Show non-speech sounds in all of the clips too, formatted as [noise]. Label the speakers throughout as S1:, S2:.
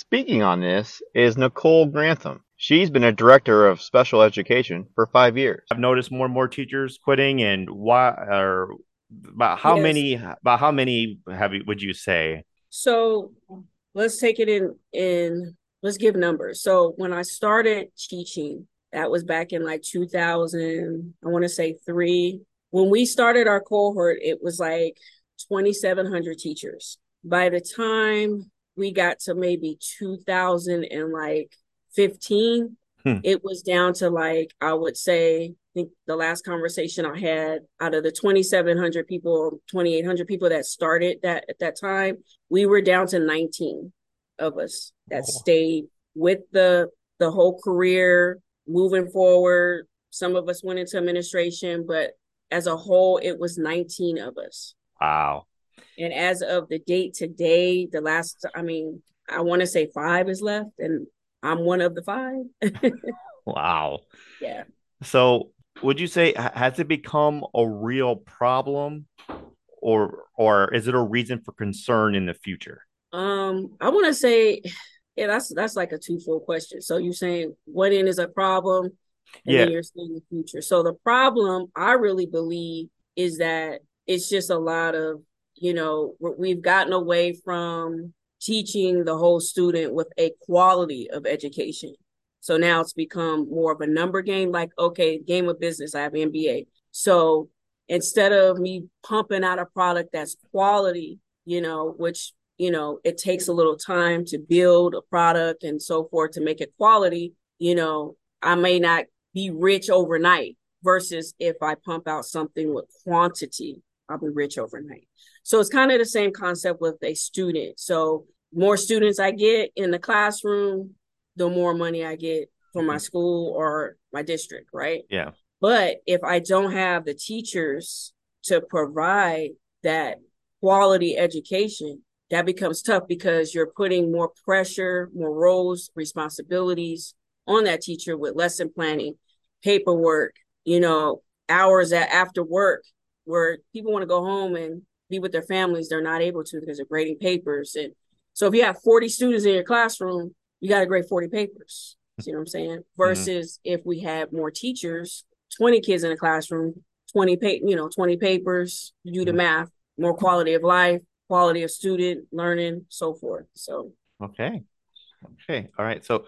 S1: Speaking on this is Nicole Grantham. She's been a director of special education for five years.
S2: I've noticed more and more teachers quitting, and why? Or about how yes. many? About how many have you? Would you say?
S3: So let's take it in in let's give numbers. So when I started teaching, that was back in like 2000, I want to say three. When we started our cohort, it was like 2,700 teachers. By the time we got to maybe 2015, hmm. it was down to like, I would say, I think the last conversation I had out of the 2,700 people, 2,800 people that started that at that time, we were down to 19 of us that oh. stayed with the the whole career moving forward. Some of us went into administration, but as a whole, it was 19 of us.
S2: Wow.
S3: And as of the date today, the last, I mean, I want to say five is left, and I'm one of the five. [laughs]
S2: wow.
S3: Yeah.
S2: So, would you say has it become a real problem, or or is it a reason for concern in the future?
S3: Um, I want to say, yeah, that's that's like a twofold question. So you're saying what in is a problem, and yeah. then you're saying the future. So the problem, I really believe, is that it's just a lot of you know we've gotten away from teaching the whole student with a quality of education. So now it's become more of a number game. Like, okay, game of business. I have MBA. So instead of me pumping out a product that's quality, you know, which you know it takes a little time to build a product and so forth to make it quality you know i may not be rich overnight versus if i pump out something with quantity i'll be rich overnight. So it's kind of the same concept with a student. So more students i get in the classroom the more money i get for my mm-hmm. school or my district right?
S2: Yeah.
S3: But if i don't have the teachers to provide that quality education that becomes tough because you're putting more pressure, more roles, responsibilities on that teacher with lesson planning, paperwork, you know, hours at after work where people want to go home and be with their families. They're not able to because they're grading papers. And so if you have 40 students in your classroom, you got to grade 40 papers. You know what I'm saying? Mm-hmm. Versus mm-hmm. if we had more teachers, 20 kids in a classroom, 20 pa- you know, 20 papers, you do the mm-hmm. math, more quality of life, quality of student learning, so forth. So
S2: okay, okay, all right. So,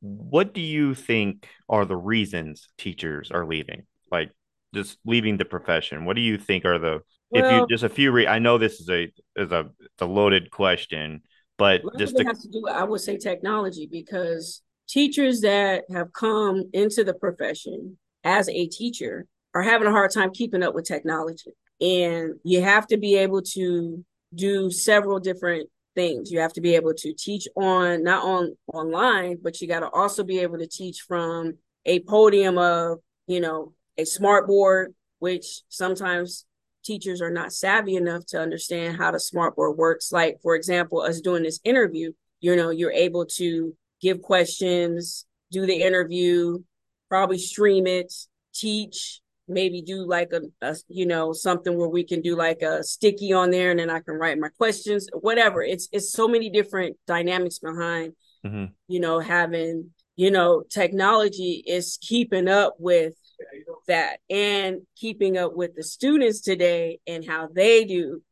S2: what do you think are the reasons teachers are leaving? Like just leaving the profession. What do you think are the well, if you just a few? Re- I know this is a is a it's a loaded question, but just
S3: to... have to do. I would say technology because teachers that have come into the profession as a teacher are having a hard time keeping up with technology and you have to be able to do several different things. You have to be able to teach on not on online, but you got to also be able to teach from a podium of, you know, a smart board, which sometimes teachers are not savvy enough to understand how the smart board works. Like, for example, us doing this interview, you know, you're able to give questions, do the interview, probably stream it, teach, maybe do like a, a, you know something where we can do like a sticky on there and then i can write my questions whatever it's it's so many different dynamics behind mm-hmm. you know having you know technology is keeping up with that and keeping up with the students today and how they do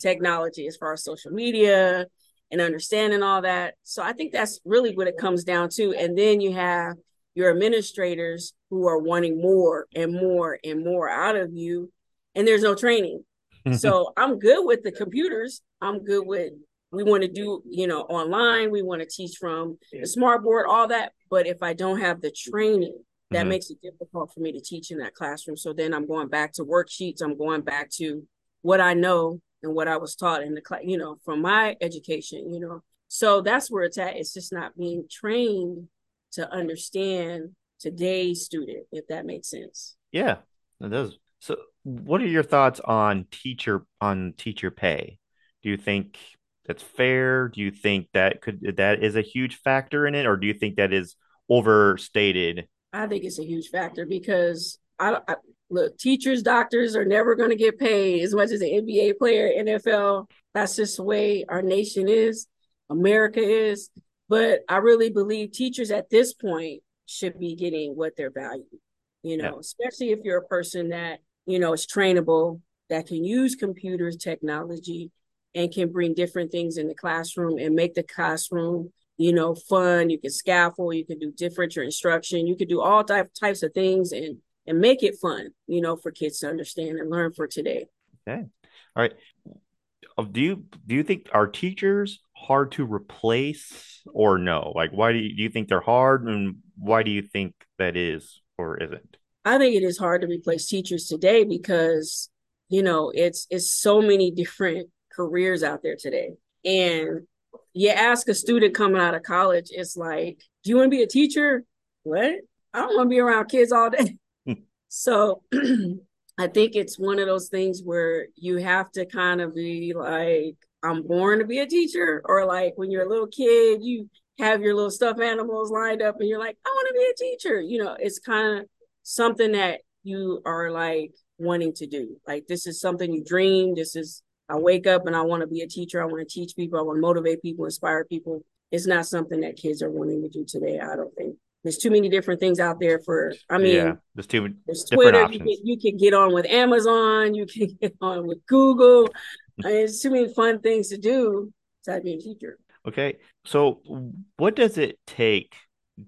S3: technology as far as social media and understanding all that. So i think that's really what it comes down to. And then you have your administrators who are wanting more and more and more out of you and there's no training. [laughs] So i'm good with the computers. I'm good with we want to do you know online. We want to teach from the smart board all that. But if i don't have the training that mm-hmm. makes it difficult for me to teach in that classroom so then i'm going back to worksheets i'm going back to what i know and what i was taught in the class you know from my education you know so that's where it's at it's just not being trained to understand today's student, if that makes sense.
S2: Yeah, it does. So, what are your thoughts on teacher on teacher pay? Do you think that's fair? Do you think that could that is a huge factor in it, or do you think that is overstated?
S3: I think it's a huge factor because I, I look, teachers, doctors are never going to get paid as much as an NBA player, NFL. That's just the way our nation is, America is But I really believe teachers at this point should be getting what they're valued, you know, yeah. especially if you're a person that, you know, is trainable, that can use computers, technology, and can bring different things in the classroom and make the classroom, you know, fun. You can scaffold, you can do differential instruction, you can do all type, types of things and and make it fun, you know, for kids to understand and learn for today.
S2: Okay. All right. Uh, do you do you think are teachers hard to replace or no? Like, why do you, do you think they're hard, and why do you think that is or isn't?
S3: I think it is hard to replace teachers today because you know it's it's so many [laughs] different careers out there today, and you ask a student coming out of college, it's like, do you want to be a teacher? What? I don't want to be around kids all day. Hmm. [laughs] so [clears throat] I think it's one of those things where you have to kind of be like, I'm born to be a teacher, or like when you're a little kid, you have your little stuffed animals lined up and you're like, I want to be a teacher. You know, it's kind of something that you are like wanting to do. Like, this is something you dream. This is, I wake up and I want to be a teacher. I want to teach people. I want to motivate people, inspire people. It's not something that kids are wanting to do today, I don't think. There's too many different things out there for. I mean, yeah,
S2: there's too many.
S3: there's Twitter. You can, you can get on with Amazon. You can [laughs] get on with Google. I mean, there's too many fun things to do besides being a teacher.
S2: Okay, so what does it take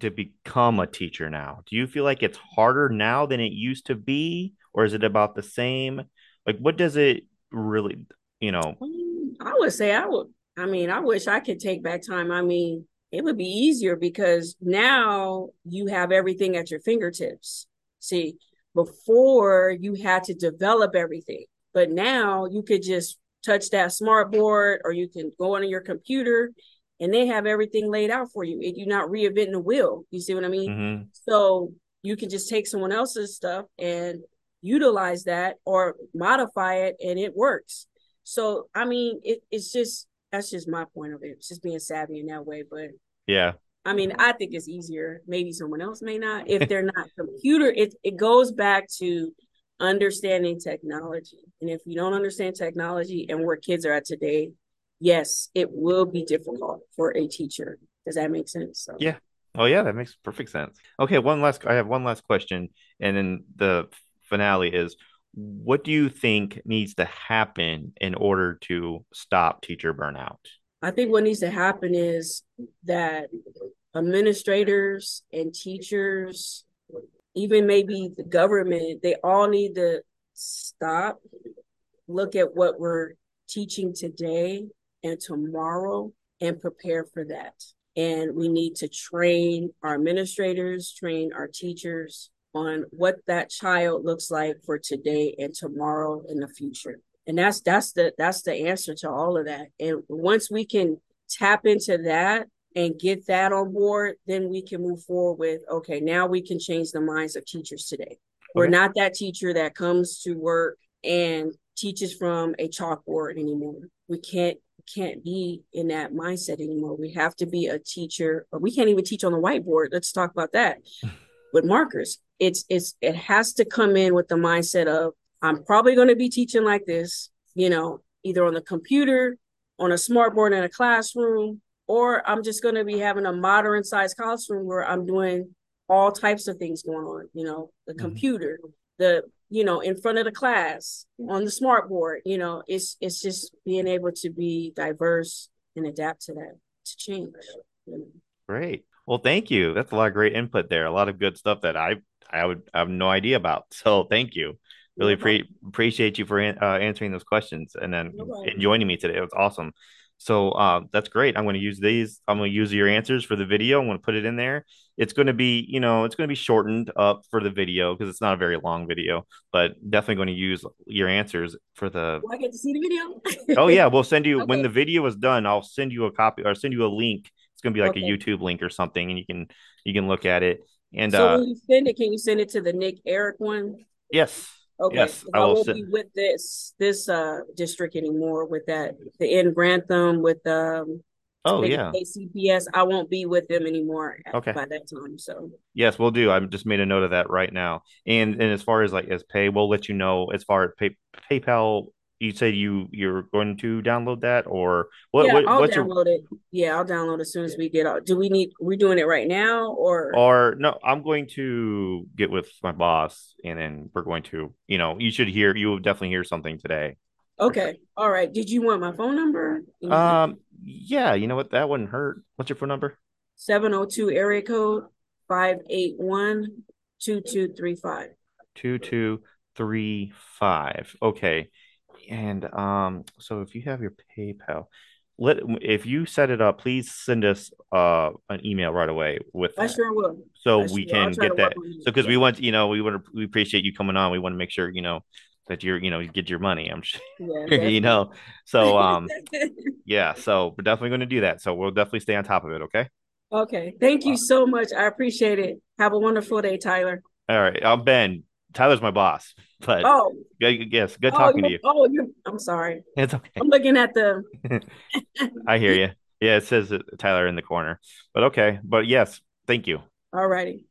S2: to become a teacher now? Do you feel like it's harder now than it used to be, or is it about the same? Like, what does it really, you know?
S3: Um, I would say I would. I mean, I wish I could take back time. I mean, it would be easier because now you have everything at your fingertips. See, before you had to develop everything, but now you could just touch that smart board or you can go on your computer and they have everything laid out for you. You're not reinventing the wheel. You see what I mean? Mm-hmm. So you can just take someone else's stuff and utilize that or modify it and it works. So I mean, it, it's just that's just my point of it. It's just being savvy in that way. But
S2: yeah,
S3: I mean, I think it's easier. Maybe someone else may not. If [laughs] they're not computer, it it goes back to understanding technology. And if you don't understand technology and where kids are at today, yes, it will be difficult for a teacher. Does that make sense?
S2: So. Yeah. Oh yeah, that makes perfect sense. Okay, one last I have one last question and then the finale is what do you think needs to happen in order to stop teacher burnout?
S3: I think what needs to happen is that administrators and teachers, even maybe the government, they all need to stop, look at what we're teaching today and tomorrow and prepare for that. And we need to train our administrators, train our teachers, on what that child looks like for today and tomorrow in the future. And that's that's the that's the answer to all of that. And once we can tap into that and get that on board then we can move forward with okay now we can change the minds of teachers today. We're not that teacher that comes to work and teaches from a chalkboard anymore. We can't can't be in that mindset anymore. We have to be a teacher. Or we can't even teach on the whiteboard. Let's talk about that. [laughs] With markers it's it's it has to come in with the mindset of I'm probably going to be teaching like this, you know, either on the computer, on a smartboard in a classroom, or I'm just going to be having a modern sized classroom where I'm doing all types of things going on, you know, the mm-hmm. computer, the you know, in front of the class, on the smartboard, you know, it's it's just being able to be diverse and adapt to that to change. You know?
S2: Great. Well, thank you. That's a lot of great input there. A lot of good stuff that I I would have no idea about. [laughs] So thank you. Really pre- appreciate you for uh, answering those questions and then joining me today. It was awesome. So uh, that's great. I'm going to use these. I'm going to use your answers for the video. I'm going to put it in there. It's going to be, you know, it's going to be shortened up for the video because it's not a very long video, but definitely going to use your answers for the.
S3: Do I get to see the video? [laughs]
S2: oh yeah, we'll send you okay. when the video is done. I'll send you a copy or send you a link. It's going to be like okay. a YouTube link or something, and you can you can look at it. And
S3: so uh, when you send it, can you send it to the Nick Eric one?
S2: Yes.
S3: Okay. Yes, I, I won't sit. be with this this uh district anymore. With that, the in Grantham with um.
S2: Oh yeah.
S3: ACPS. I won't be with them anymore. Okay. By that time, so.
S2: Yes, we'll do. I've just made a note of that right now. And and as far as like as pay, we'll let you know as far as pay, PayPal you say you you're going to download that or what?
S3: yeah,
S2: what
S3: I'll
S2: what's your
S3: download it. Yeah, I'll download as soon as we get out. Do we need? we're doing it right now or?
S2: or no? I'm going to get with my boss, and then we're going to. You know, you should hear. You will definitely hear something today.
S3: Okay. All right. Did you want my phone number?
S2: Um, yeah, you know what? That wouldn't hurt. What's your phone number?
S3: 702 area code 581 2235.
S2: Two two three five. Okay, and um, so if you have your PayPal, let if you set it up, please send us uh an email right away with
S3: I
S2: that.
S3: sure will.
S2: so
S3: I
S2: we
S3: sure will. I'll
S2: can
S3: to
S2: get that.
S3: work on it.
S2: So because we want, you know, we want to, we appreciate you coming on. We want to make sure, you know, that you're, you know, you get your money. I'm sure,
S3: Yeah, [laughs]
S2: you know. So um,
S3: definitely. [laughs]
S2: yeah. So we're definitely going to do that. So we'll definitely stay on top of it. Okay.
S3: okay. Thank you so much. I appreciate it. Have a wonderful day, Tyler.
S2: All right. I'm Ben. Tyler's my boss, [laughs] but
S3: Oh,
S2: yes, good
S3: oh,
S2: talking to
S3: you-. Oh, you. I'm sorry.
S2: It's okay.
S3: I'm looking at the. [laughs]
S2: I hear you. Yeah, it says Tyler in the corner, but okay. But yes, thank you.
S3: All righty.